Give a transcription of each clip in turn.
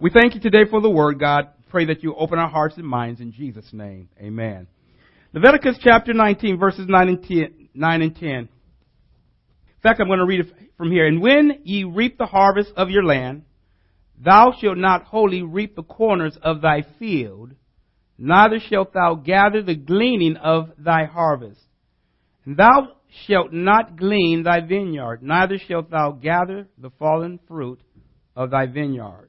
We thank you today for the word, God. Pray that you open our hearts and minds in Jesus' name. Amen. Leviticus chapter 19 verses 9 and 10. 9 and 10. In fact, I'm going to read it from here. And when ye reap the harvest of your land, thou shalt not wholly reap the corners of thy field, neither shalt thou gather the gleaning of thy harvest. And thou shalt not glean thy vineyard, neither shalt thou gather the fallen fruit of thy vineyard.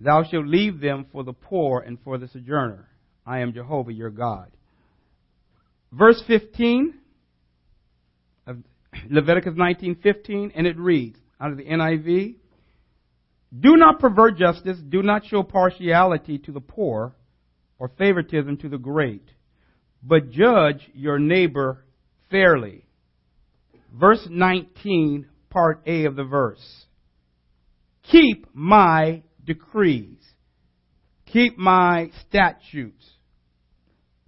Thou shalt leave them for the poor and for the sojourner. I am Jehovah your God. Verse 15 of Leviticus 19:15 and it reads out of the NIV Do not pervert justice, do not show partiality to the poor or favoritism to the great, but judge your neighbor fairly. Verse 19, part A of the verse. Keep my decrees. Keep my statutes.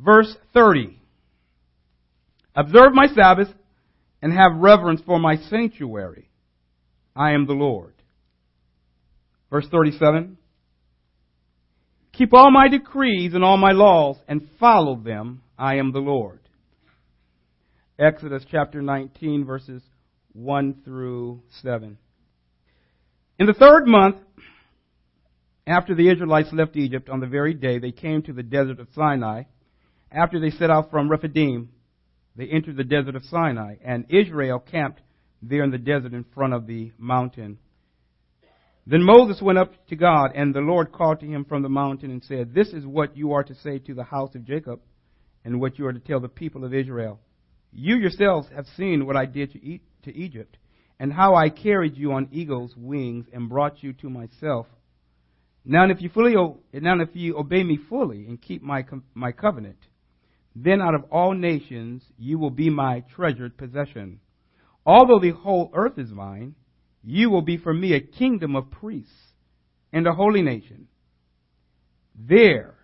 Verse 30. Observe my Sabbath and have reverence for my sanctuary. I am the Lord. Verse 37. Keep all my decrees and all my laws and follow them. I am the Lord. Exodus chapter 19 verses 1 through 7. In the third month, after the Israelites left Egypt, on the very day they came to the desert of Sinai, after they set out from Rephidim, they entered the desert of Sinai, and Israel camped there in the desert in front of the mountain. Then Moses went up to God, and the Lord called to him from the mountain and said, This is what you are to say to the house of Jacob, and what you are to tell the people of Israel. You yourselves have seen what I did to, Egypt, and how I carried you on eagle's wings and brought you to myself. Now, if you fully, now if you obey me fully and keep my my covenant, then out of all nations you will be my treasured possession. Although the whole earth is mine, you will be for me a kingdom of priests and a holy nation. There,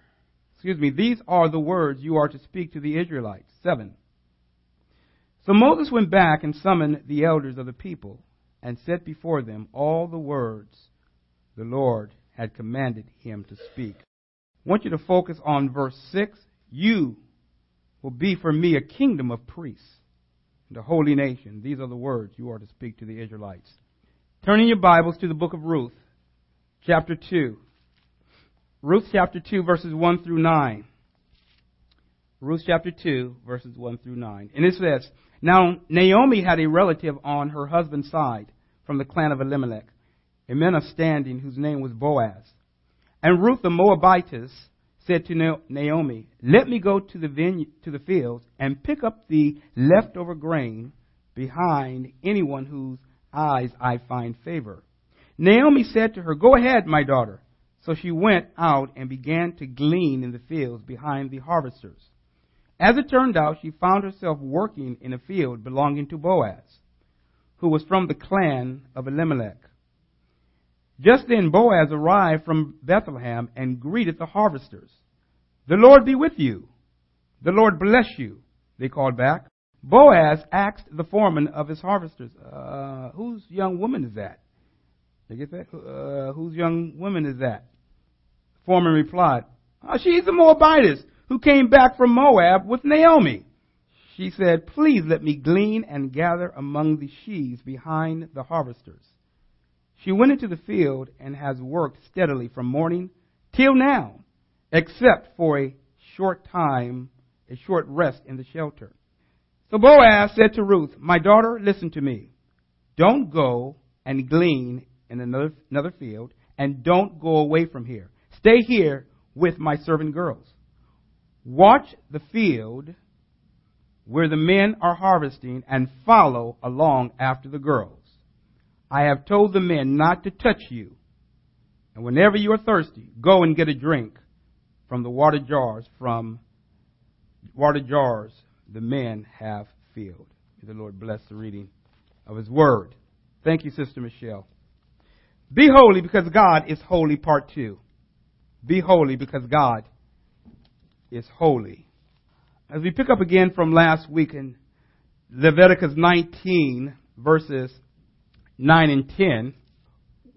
excuse me, these are the words you are to speak to the Israelites. Seven. So Moses went back and summoned the elders of the people and set before them all the words the Lord had commanded him to speak. I want you to focus on verse 6. You will be for me a kingdom of priests and a holy nation. These are the words you are to speak to the Israelites. Turning your Bibles to the book of Ruth, chapter 2. Ruth chapter 2, verses 1 through 9. Ruth chapter 2, verses 1 through 9. And it says, Now Naomi had a relative on her husband's side from the clan of Elimelech a man of standing whose name was Boaz. And Ruth the Moabitess said to Naomi, Let me go to the vineyard, to the fields and pick up the leftover grain behind anyone whose eyes I find favor. Naomi said to her, Go ahead, my daughter. So she went out and began to glean in the fields behind the harvesters. As it turned out, she found herself working in a field belonging to Boaz, who was from the clan of Elimelech. Just then Boaz arrived from Bethlehem and greeted the harvesters. The Lord be with you. The Lord bless you, they called back. Boaz asked the foreman of his harvesters, uh, whose young woman is that? They get that? Uh, whose young woman is that? The foreman replied, oh, she's the Moabitess who came back from Moab with Naomi. She said, please let me glean and gather among the sheaves behind the harvesters. She went into the field and has worked steadily from morning till now, except for a short time, a short rest in the shelter. So Boaz said to Ruth, My daughter, listen to me. Don't go and glean in another, another field, and don't go away from here. Stay here with my servant girls. Watch the field where the men are harvesting and follow along after the girls. I have told the men not to touch you. And whenever you are thirsty, go and get a drink from the water jars, from water jars the men have filled. May the Lord bless the reading of His Word. Thank you, Sister Michelle. Be holy because God is holy, part two. Be holy because God is holy. As we pick up again from last week in Leviticus 19, verses 9 and 10,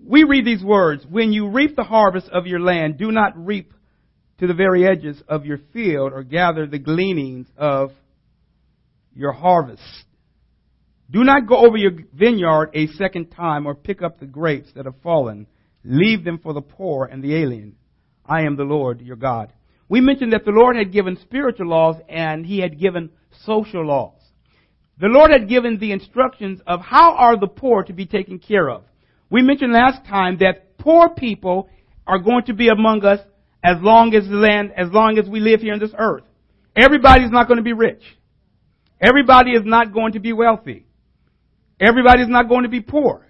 we read these words, when you reap the harvest of your land, do not reap to the very edges of your field or gather the gleanings of your harvest. Do not go over your vineyard a second time or pick up the grapes that have fallen. Leave them for the poor and the alien. I am the Lord your God. We mentioned that the Lord had given spiritual laws and He had given social laws. The Lord had given the instructions of how are the poor to be taken care of. We mentioned last time that poor people are going to be among us as long as the land, as long as we live here on this earth. Everybody's not going to be rich. Everybody is not going to be wealthy. Everybody is not going to be poor.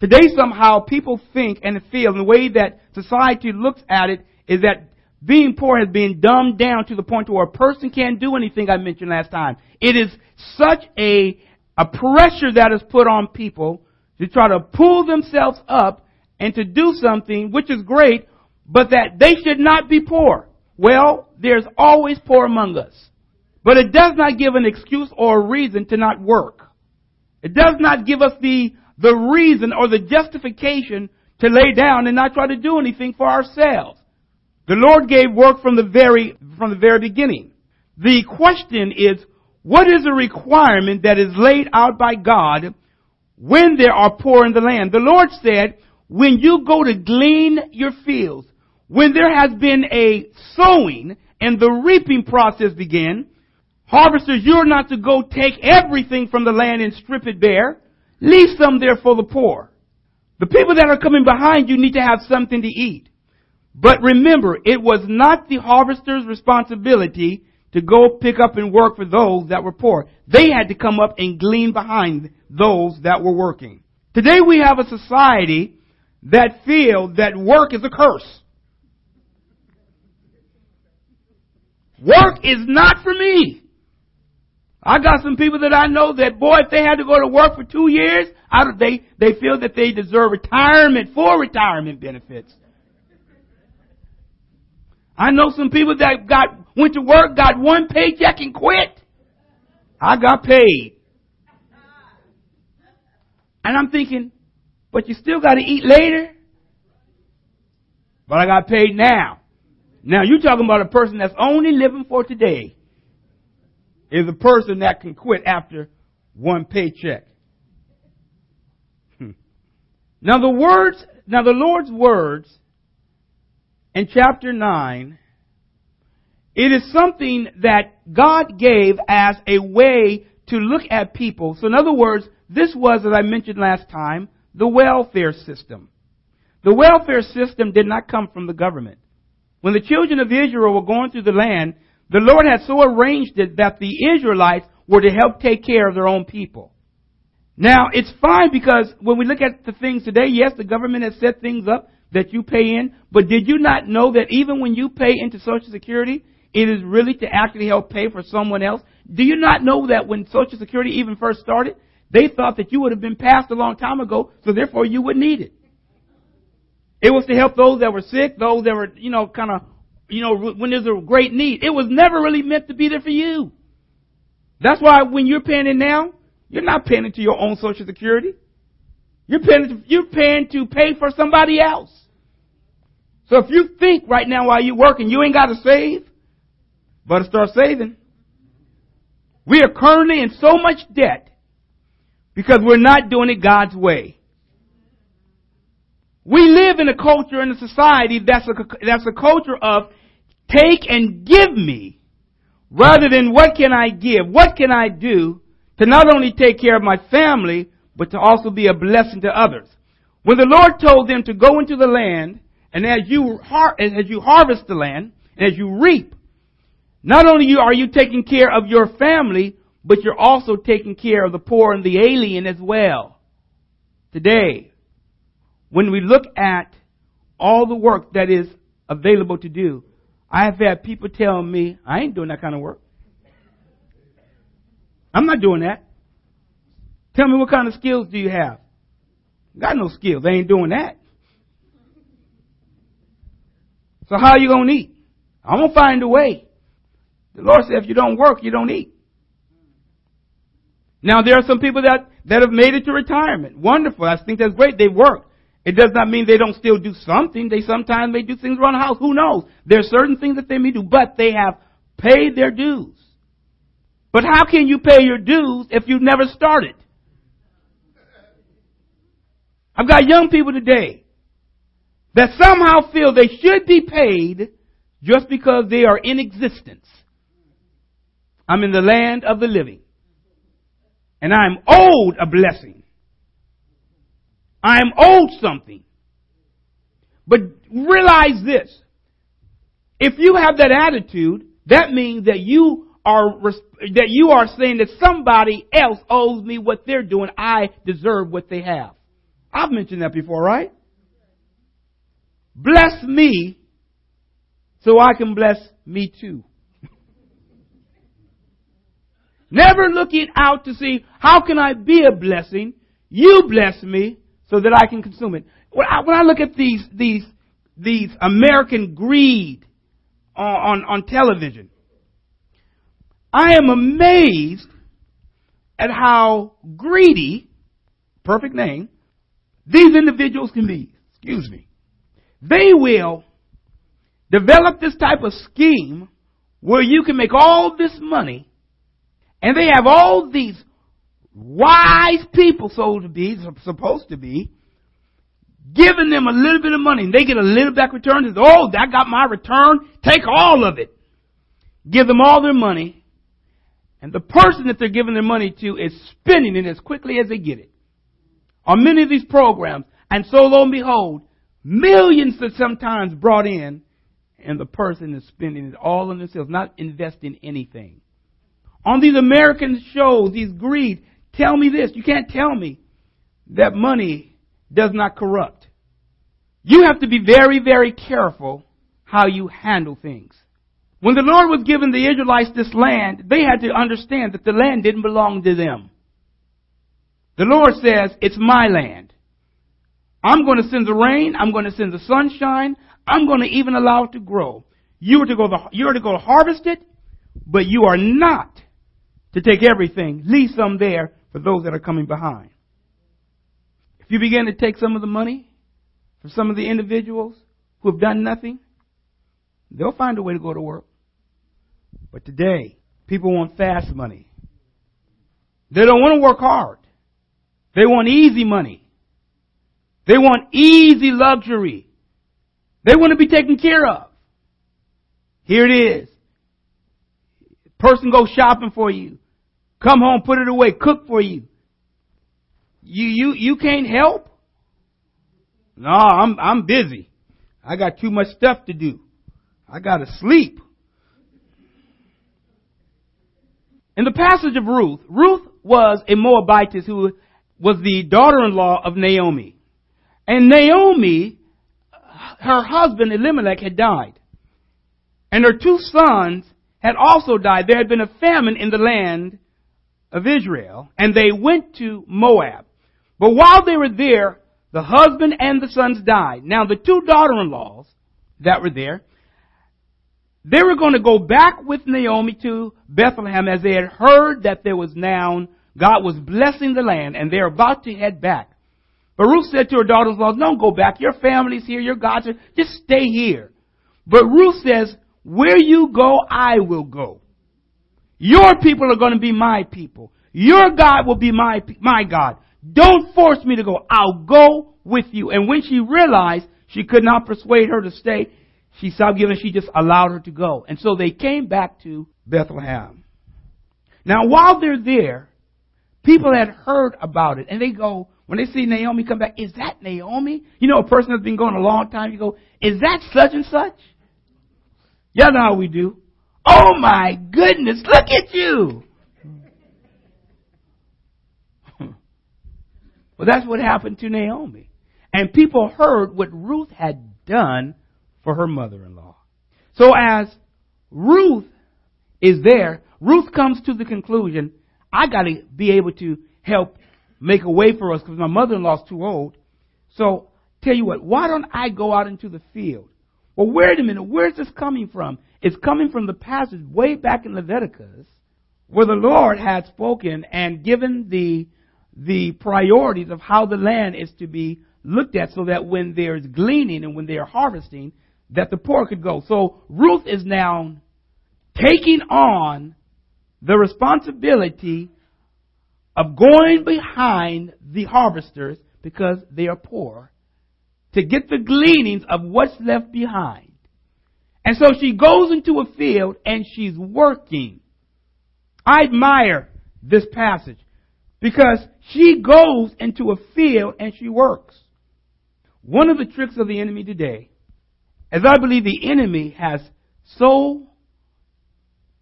Today somehow people think and feel and the way that society looks at it is that being poor has been dumbed down to the point where a person can't do anything I mentioned last time. It is such a, a pressure that is put on people to try to pull themselves up and to do something, which is great, but that they should not be poor. Well, there's always poor among us. But it does not give an excuse or a reason to not work. It does not give us the, the reason or the justification to lay down and not try to do anything for ourselves. The Lord gave work from the very, from the very beginning. The question is, what is a requirement that is laid out by God when there are poor in the land? The Lord said, when you go to glean your fields, when there has been a sowing and the reaping process begin, harvesters, you're not to go take everything from the land and strip it bare. Leave some there for the poor. The people that are coming behind you need to have something to eat. But remember, it was not the harvester's responsibility to go pick up and work for those that were poor. They had to come up and glean behind those that were working. Today we have a society that feel that work is a curse. Work is not for me. I got some people that I know that, boy, if they had to go to work for two years, they, they feel that they deserve retirement for retirement benefits. I know some people that got, went to work, got one paycheck and quit. I got paid. And I'm thinking, but you still gotta eat later. But I got paid now. Now you're talking about a person that's only living for today is a person that can quit after one paycheck. Hmm. Now the words, now the Lord's words in chapter 9, it is something that God gave as a way to look at people. So in other words, this was, as I mentioned last time, the welfare system. The welfare system did not come from the government. When the children of Israel were going through the land, the Lord had so arranged it that the Israelites were to help take care of their own people. Now, it's fine because when we look at the things today, yes, the government has set things up that you pay in. But did you not know that even when you pay into Social Security, it is really to actually help pay for someone else? Do you not know that when Social Security even first started, they thought that you would have been passed a long time ago, so therefore you would need it. It was to help those that were sick, those that were, you know, kind of, you know, when there's a great need. It was never really meant to be there for you. That's why when you're paying it now, you're not paying into your own Social Security. You're paying, to, you're paying to pay for somebody else. So if you think right now while you're working, you ain't got to save, but to start saving. We are currently in so much debt because we're not doing it God's way. We live in a culture and a society that's a, that's a culture of take and give me rather than what can I give? What can I do to not only take care of my family, but to also be a blessing to others. When the Lord told them to go into the land, and as you, har- as you harvest the land, and as you reap, not only are you taking care of your family, but you're also taking care of the poor and the alien as well. Today, when we look at all the work that is available to do, I have had people tell me, I ain't doing that kind of work. I'm not doing that. Tell me what kind of skills do you have? Got no skills. They ain't doing that. So how are you gonna eat? I'm gonna find a way. The Lord said if you don't work, you don't eat. Now there are some people that, that have made it to retirement. Wonderful. I think that's great. They work. It does not mean they don't still do something. They sometimes may do things around the house. Who knows? There are certain things that they may do, but they have paid their dues. But how can you pay your dues if you've never started? I've got young people today that somehow feel they should be paid just because they are in existence. I'm in the land of the living. And I'm owed a blessing. I am owed something. But realize this. If you have that attitude, that means that you are, that you are saying that somebody else owes me what they're doing. I deserve what they have. I've mentioned that before, right? Bless me so I can bless me too. Never looking out to see how can I be a blessing. You bless me so that I can consume it. When I, when I look at these, these, these American greed on, on, on television, I am amazed at how greedy, perfect name, these individuals can be. Excuse me. They will develop this type of scheme where you can make all this money and they have all these wise people, so to be, supposed to be, giving them a little bit of money and they get a little back return. Says, oh, I got my return. Take all of it. Give them all their money. And the person that they're giving their money to is spending it as quickly as they get it. On many of these programs. And so lo and behold, millions are sometimes brought in and the person is spending it all on themselves, not investing anything. On these American shows, these greed, tell me this. You can't tell me that money does not corrupt. You have to be very, very careful how you handle things. When the Lord was giving the Israelites this land, they had to understand that the land didn't belong to them. The Lord says, it's my land. I'm going to send the rain. I'm going to send the sunshine. I'm going to even allow it to grow. You are to go, the, you are to go harvest it, but you are not to take everything. Leave some there for those that are coming behind. If you begin to take some of the money from some of the individuals who have done nothing, they'll find a way to go to work. But today, people want fast money. They don't want to work hard. They want easy money. They want easy luxury. They want to be taken care of. Here it is. Person goes shopping for you. Come home, put it away, cook for you. You, you, you can't help? No, I'm, I'm busy. I got too much stuff to do. I gotta sleep. In the passage of Ruth, Ruth was a Moabitess who was the daughter-in-law of Naomi. And Naomi, her husband Elimelech had died. And her two sons had also died. There had been a famine in the land of Israel, and they went to Moab. But while they were there, the husband and the sons died. Now the two daughter-in-laws that were there, they were going to go back with Naomi to Bethlehem as they had heard that there was now, God was blessing the land and they're about to head back. But Ruth said to her daughters-in-law, don't go back. Your family's here. Your God's here. Just stay here. But Ruth says, where you go, I will go. Your people are going to be my people. Your God will be my, my God. Don't force me to go. I'll go with you. And when she realized she could not persuade her to stay, she stopped giving. She just allowed her to go. And so they came back to Bethlehem. Now while they're there, people had heard about it and they go, when they see Naomi come back, is that Naomi? You know, a person that's been going a long time, you go, is that such and such? Y'all know how we do. Oh my goodness, look at you. well, that's what happened to Naomi. And people heard what Ruth had done for her mother-in-law. So as Ruth is there, Ruth comes to the conclusion, I gotta be able to help make a way for us because my mother-in-law's too old. So, tell you what, why don't I go out into the field? Well, wait a minute, where's this coming from? It's coming from the passage way back in Leviticus where the Lord had spoken and given the, the priorities of how the land is to be looked at so that when there's gleaning and when they're harvesting, that the poor could go. So Ruth is now taking on the responsibility of going behind the harvesters because they are poor to get the gleanings of what's left behind. And so she goes into a field and she's working. I admire this passage because she goes into a field and she works. One of the tricks of the enemy today, as I believe the enemy has so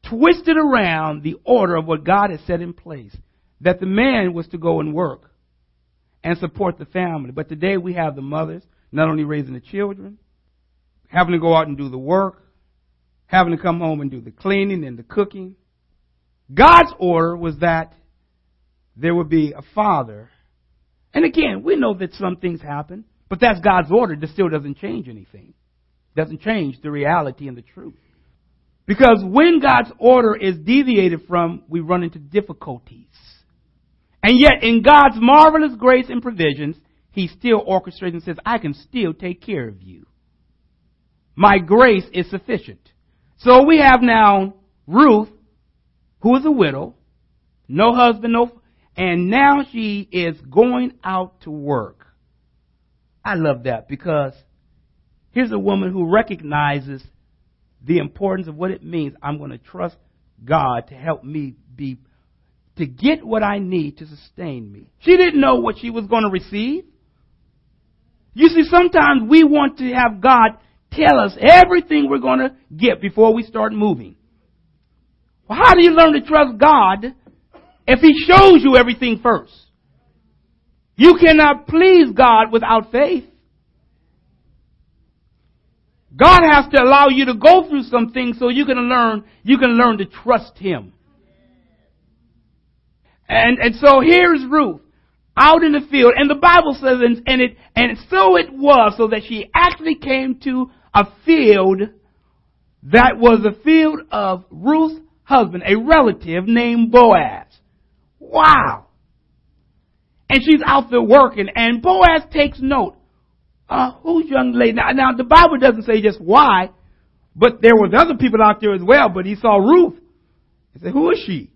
twisted around the order of what God has set in place that the man was to go and work and support the family. But today we have the mothers not only raising the children, having to go out and do the work, having to come home and do the cleaning and the cooking. God's order was that there would be a father. And again, we know that some things happen, but that's God's order. That still doesn't change anything. Doesn't change the reality and the truth. Because when God's order is deviated from, we run into difficulties. And yet, in God's marvelous grace and provisions, He still orchestrates and says, I can still take care of you. My grace is sufficient. So we have now Ruth, who is a widow, no husband, no, and now she is going out to work. I love that because here's a woman who recognizes the importance of what it means. I'm going to trust God to help me be, to get what I need to sustain me. She didn't know what she was going to receive. You see, sometimes we want to have God tell us everything we're going to get before we start moving. Well, how do you learn to trust God if He shows you everything first? You cannot please God without faith. God has to allow you to go through some things so you can learn, you can learn to trust Him. And, and so here's Ruth out in the field, and the Bible says, and, and it, and so it was, so that she actually came to a field that was a field of Ruth's husband, a relative named Boaz. Wow. And she's out there working, and Boaz takes note. Uh, who's young lady? Now, now, the Bible doesn't say just why, but there was other people out there as well, but he saw Ruth. He said, who is she?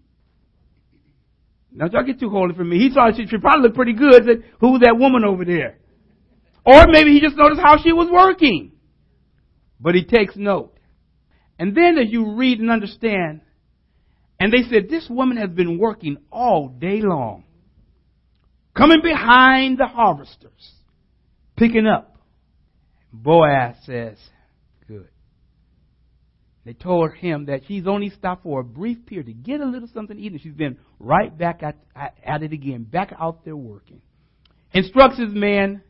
Now, don't get too holy for me. He saw she, she probably looked pretty good. Said, who's that woman over there? Or maybe he just noticed how she was working. But he takes note. And then as you read and understand, and they said, this woman has been working all day long, coming behind the harvesters, picking up. Boaz says. They told him that she's only stopped for a brief period to get a little something to eat, and she's been right back at, at it again, back out there working. Instructs his man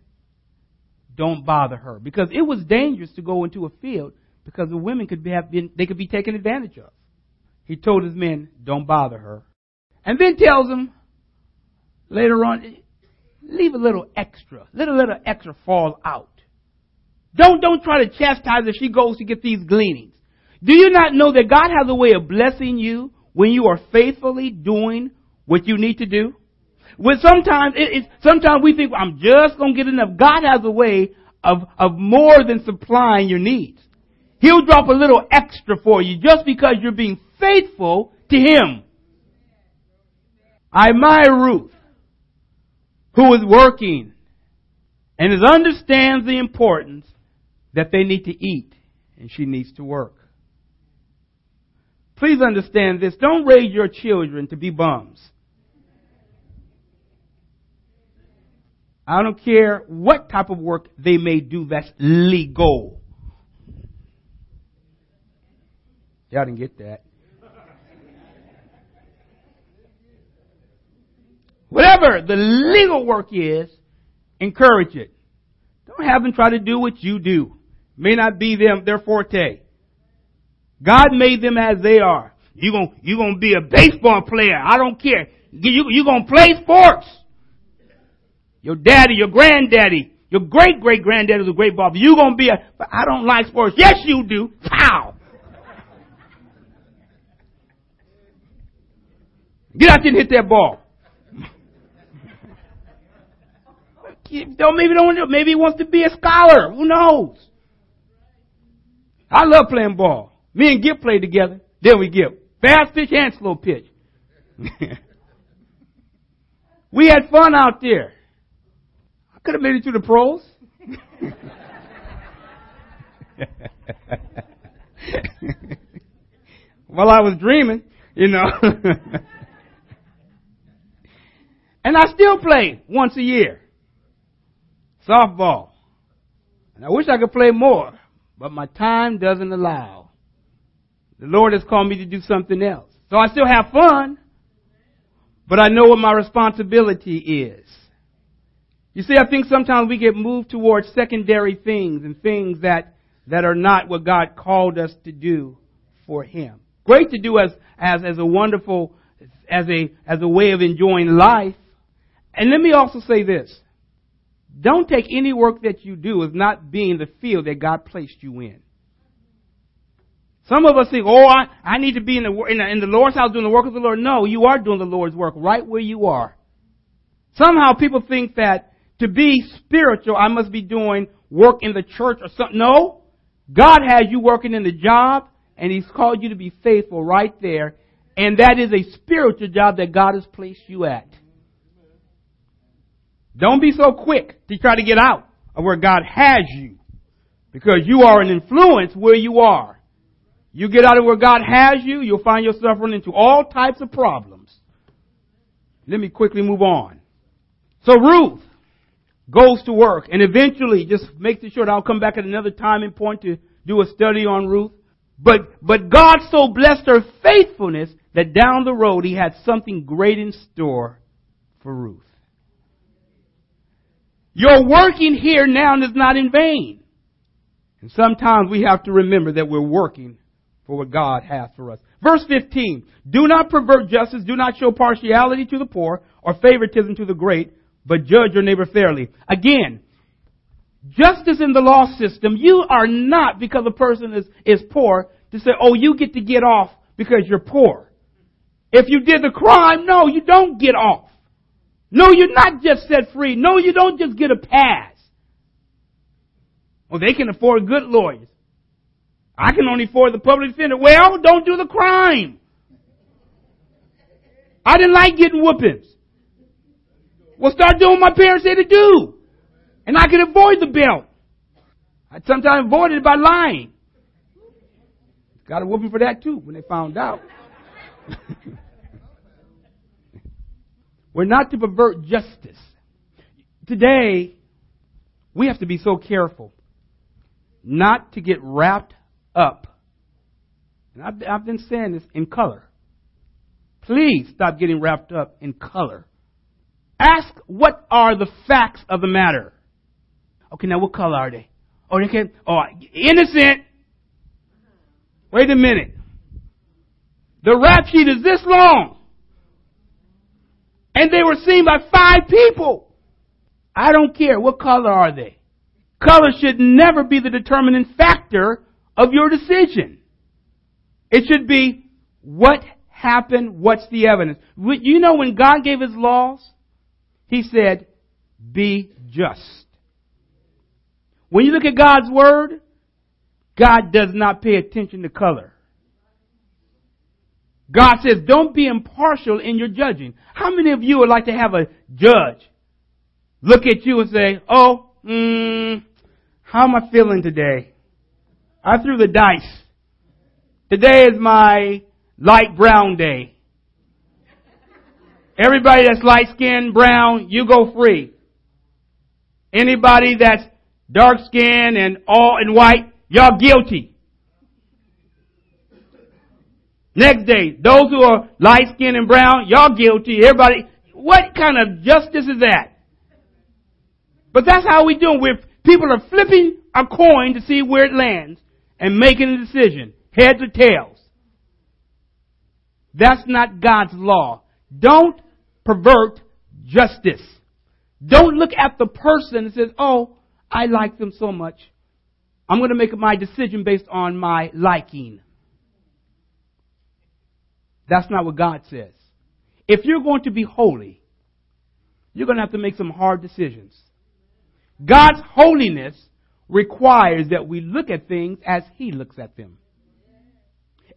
don't bother her because it was dangerous to go into a field because the women could be, have been they could be taken advantage of. He told his men, "Don't bother her," and then tells them later on, leave a little extra, little little extra fall out. Don't don't try to chastise her. She goes to get these gleanings. Do you not know that God has a way of blessing you when you are faithfully doing what you need to do? When sometimes it, it, sometimes we think I'm just gonna get enough. God has a way of of more than supplying your needs. He'll drop a little extra for you just because you're being faithful to Him. I admire Ruth, who is working and understands the importance that they need to eat and she needs to work. Please understand this. Don't raise your children to be bums. I don't care what type of work they may do that's legal. Y'all didn't get that. Whatever the legal work is, encourage it. Don't have them try to do what you do. May not be them their forte. God made them as they are. You gonna, you gonna be a baseball player. I don't care. You you gonna play sports. Your daddy, your granddaddy, your great great granddaddy was a great ball. You gonna be a, but I don't like sports. Yes, you do. How? Get out there and hit that ball. don't maybe don't maybe he wants to be a scholar. Who knows? I love playing ball. Me and Gip played together. Then we Gip. Fast pitch and slow pitch. we had fun out there. I could have made it to the pros. While I was dreaming, you know. and I still play once a year. Softball. And I wish I could play more, but my time doesn't allow. The Lord has called me to do something else. So I still have fun, but I know what my responsibility is. You see, I think sometimes we get moved towards secondary things and things that, that are not what God called us to do for Him. Great to do as, as, as a wonderful, as a, as a way of enjoying life. And let me also say this. Don't take any work that you do as not being the field that God placed you in. Some of us think, oh, I, I need to be in the, in the, in the Lord's house doing the work of the Lord. No, you are doing the Lord's work right where you are. Somehow people think that to be spiritual, I must be doing work in the church or something. No. God has you working in the job and He's called you to be faithful right there. And that is a spiritual job that God has placed you at. Don't be so quick to try to get out of where God has you. Because you are an influence where you are. You get out of where God has you, you'll find yourself running into all types of problems. Let me quickly move on. So Ruth goes to work and eventually just makes it short. I'll come back at another time and point to do a study on Ruth. But, but God so blessed her faithfulness that down the road he had something great in store for Ruth. Your working here now is not in vain. And sometimes we have to remember that we're working for what God has for us. Verse 15. Do not pervert justice. Do not show partiality to the poor or favoritism to the great, but judge your neighbor fairly. Again, justice in the law system, you are not, because a person is, is poor, to say, oh, you get to get off because you're poor. If you did the crime, no, you don't get off. No, you're not just set free. No, you don't just get a pass. Well, they can afford good lawyers. I can only afford the public defender. Well, don't do the crime. I didn't like getting whoopings. Well, start doing what my parents said to do. And I could avoid the belt. I sometimes avoided it by lying. Got a whooping for that too when they found out. We're not to pervert justice. Today, we have to be so careful not to get wrapped up. And I've, I've been saying this in color. Please stop getting wrapped up in color. Ask what are the facts of the matter. Okay, now what color are they? Oh, they can. Oh, innocent. Wait a minute. The rap sheet is this long. And they were seen by five people. I don't care. What color are they? Color should never be the determining factor of your decision. It should be what happened, what's the evidence. You know when God gave His laws, He said, be just. When you look at God's Word, God does not pay attention to color. God says, don't be impartial in your judging. How many of you would like to have a judge look at you and say, oh, mm, how am I feeling today? I threw the dice. Today is my light brown day. Everybody that's light skinned, brown, you go free. Anybody that's dark skinned and all in white, y'all guilty. Next day, those who are light skinned and brown, y'all guilty. Everybody, what kind of justice is that? But that's how we do it. We're, people are flipping a coin to see where it lands and making a decision, heads or tails. That's not God's law. Don't pervert justice. Don't look at the person and say, oh, I like them so much. I'm going to make my decision based on my liking. That's not what God says. If you're going to be holy, you're going to have to make some hard decisions. God's holiness requires that we look at things as He looks at them.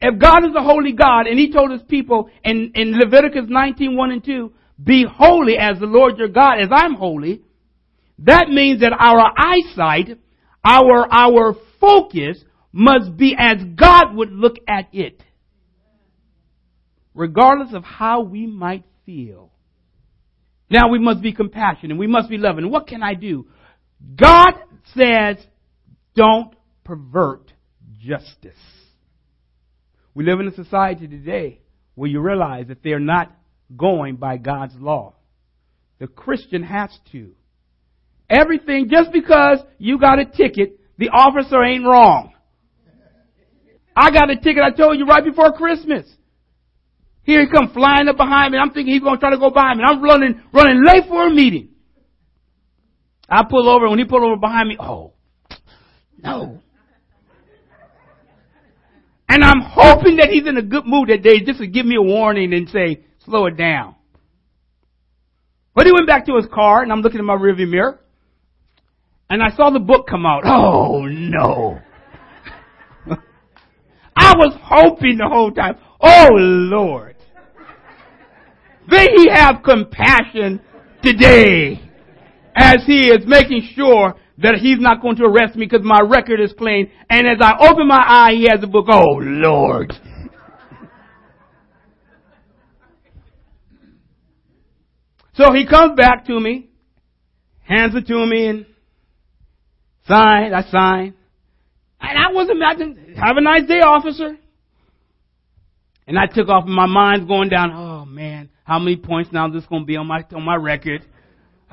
If God is a holy God and He told His people in, in Leviticus 19, 1 and 2, be holy as the Lord your God, as I'm holy, that means that our eyesight, our, our focus must be as God would look at it. Regardless of how we might feel. Now we must be compassionate. We must be loving. What can I do? God says, don't pervert justice. We live in a society today where you realize that they're not going by God's law. The Christian has to. Everything, just because you got a ticket, the officer ain't wrong. I got a ticket, I told you, right before Christmas. Here he come flying up behind me. I'm thinking he's going to try to go by me. I'm running, running late for a meeting. I pull over. When he pulled over behind me, oh, no. And I'm hoping that he's in a good mood that day just to give me a warning and say, slow it down. But he went back to his car and I'm looking in my rearview mirror and I saw the book come out. Oh no. I was hoping the whole time, oh Lord, may he have compassion today as he is making sure that he's not going to arrest me because my record is clean. And as I open my eye, he has a book. Oh Lord. so he comes back to me, hands it to me and sign, I sign. And I was imagining, have a nice day, officer. And I took off, my mind's going down, oh man, how many points now is this going to be on my, on my record?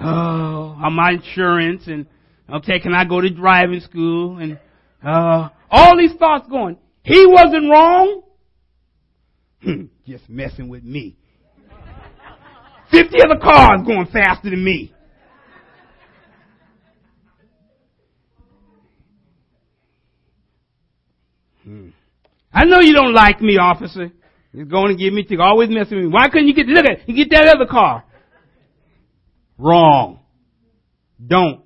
Oh, on my insurance and Okay, can I go to driving school? And uh, all these thoughts going. He wasn't wrong. Hmm, just messing with me. Fifty other cars going faster than me. Hmm. I know you don't like me, officer. You're going to give me to always messing with me. Why couldn't you get look at you get that other car? Wrong. Don't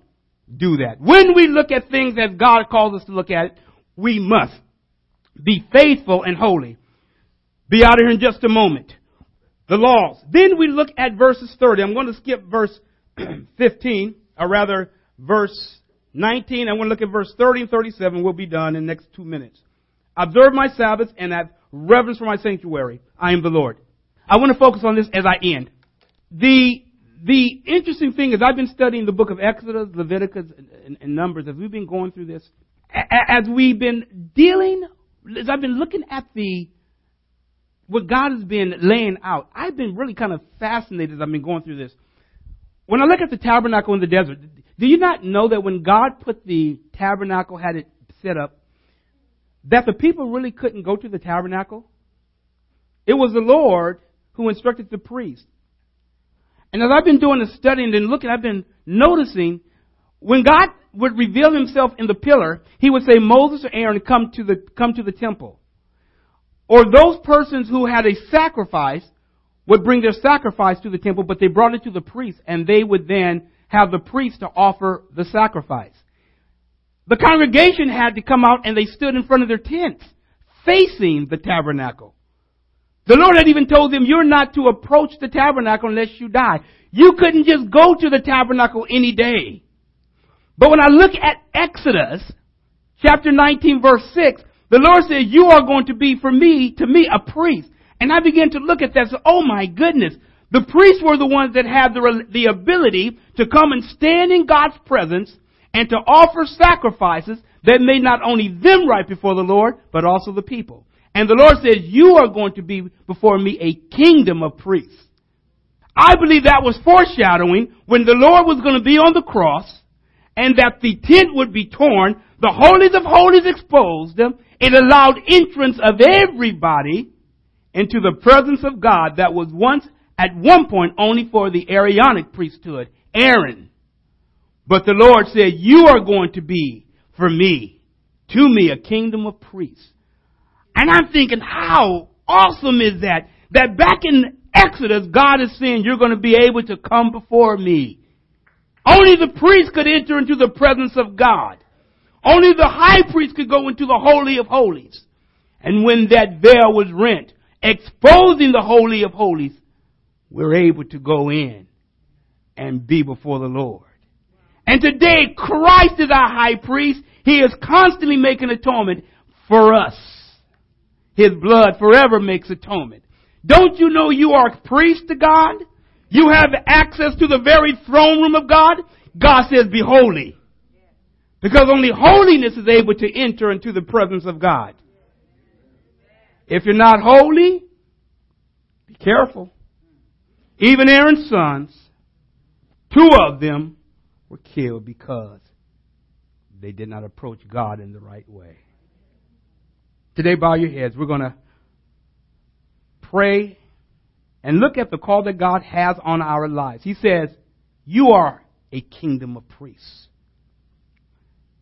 do that. When we look at things as God calls us to look at we must be faithful and holy. Be out of here in just a moment. The laws. Then we look at verses 30. I'm going to skip verse 15, or rather verse 19. I'm going to look at verse 30 and 37. We'll be done in the next two minutes. Observe my Sabbaths and have reverence for my sanctuary. I am the Lord. I want to focus on this as I end. The the interesting thing is I've been studying the book of Exodus, Leviticus, and, and Numbers as we've been going through this. As we've been dealing, as I've been looking at the, what God has been laying out, I've been really kind of fascinated as I've been going through this. When I look at the tabernacle in the desert, do you not know that when God put the tabernacle, had it set up, that the people really couldn't go to the tabernacle? It was the Lord who instructed the priest. And as I've been doing the studying and looking, I've been noticing when God would reveal himself in the pillar, he would say, Moses or Aaron, come to the, come to the temple. Or those persons who had a sacrifice would bring their sacrifice to the temple, but they brought it to the priest, and they would then have the priest to offer the sacrifice. The congregation had to come out and they stood in front of their tents, facing the tabernacle. The Lord had even told them, you're not to approach the tabernacle unless you die. You couldn't just go to the tabernacle any day. But when I look at Exodus, chapter 19 verse 6, the Lord said, you are going to be for me, to me, a priest. And I began to look at that, and so, oh my goodness. The priests were the ones that had the, the ability to come and stand in God's presence and to offer sacrifices that made not only them right before the Lord, but also the people. And the Lord says, you are going to be before me a kingdom of priests. I believe that was foreshadowing when the Lord was going to be on the cross and that the tent would be torn, the holies of holies exposed. It allowed entrance of everybody into the presence of God that was once, at one point, only for the Aaronic priesthood, Aaron. But the Lord said, you are going to be for me, to me, a kingdom of priests. And I'm thinking, how awesome is that? That back in Exodus, God is saying, you're going to be able to come before me. Only the priest could enter into the presence of God. Only the high priest could go into the Holy of Holies. And when that veil was rent, exposing the Holy of Holies, we're able to go in and be before the Lord. And today, Christ is our high priest. He is constantly making atonement for us. His blood forever makes atonement. Don't you know you are a priest to God? You have access to the very throne room of God. God says, be holy. Because only holiness is able to enter into the presence of God. If you're not holy, be careful. Even Aaron's sons, two of them were killed because they did not approach God in the right way. Today, bow your heads. We're going to pray and look at the call that God has on our lives. He says, You are a kingdom of priests.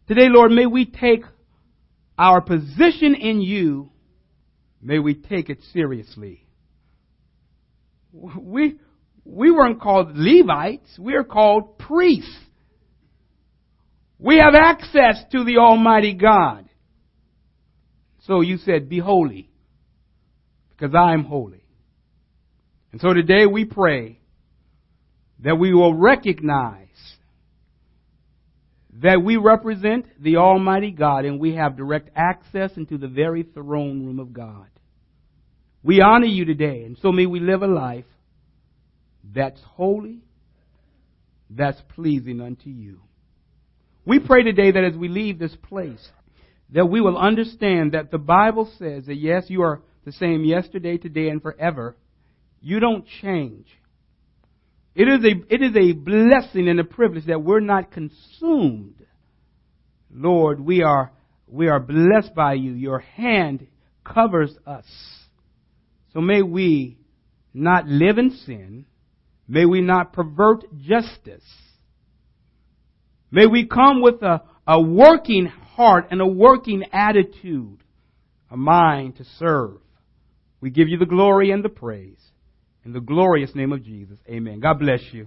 Today, Lord, may we take our position in you, may we take it seriously. We, we weren't called Levites, we are called priests. We have access to the Almighty God. So you said, Be holy, because I am holy. And so today we pray that we will recognize that we represent the Almighty God and we have direct access into the very throne room of God. We honor you today, and so may we live a life that's holy, that's pleasing unto you. We pray today that as we leave this place, that we will understand that the Bible says that yes, you are the same yesterday, today, and forever. You don't change. It is a, it is a blessing and a privilege that we're not consumed. Lord, we are, we are blessed by you. Your hand covers us. So may we not live in sin. May we not pervert justice. May we come with a, a working heart and a working attitude, a mind to serve. We give you the glory and the praise. In the glorious name of Jesus. Amen. God bless you.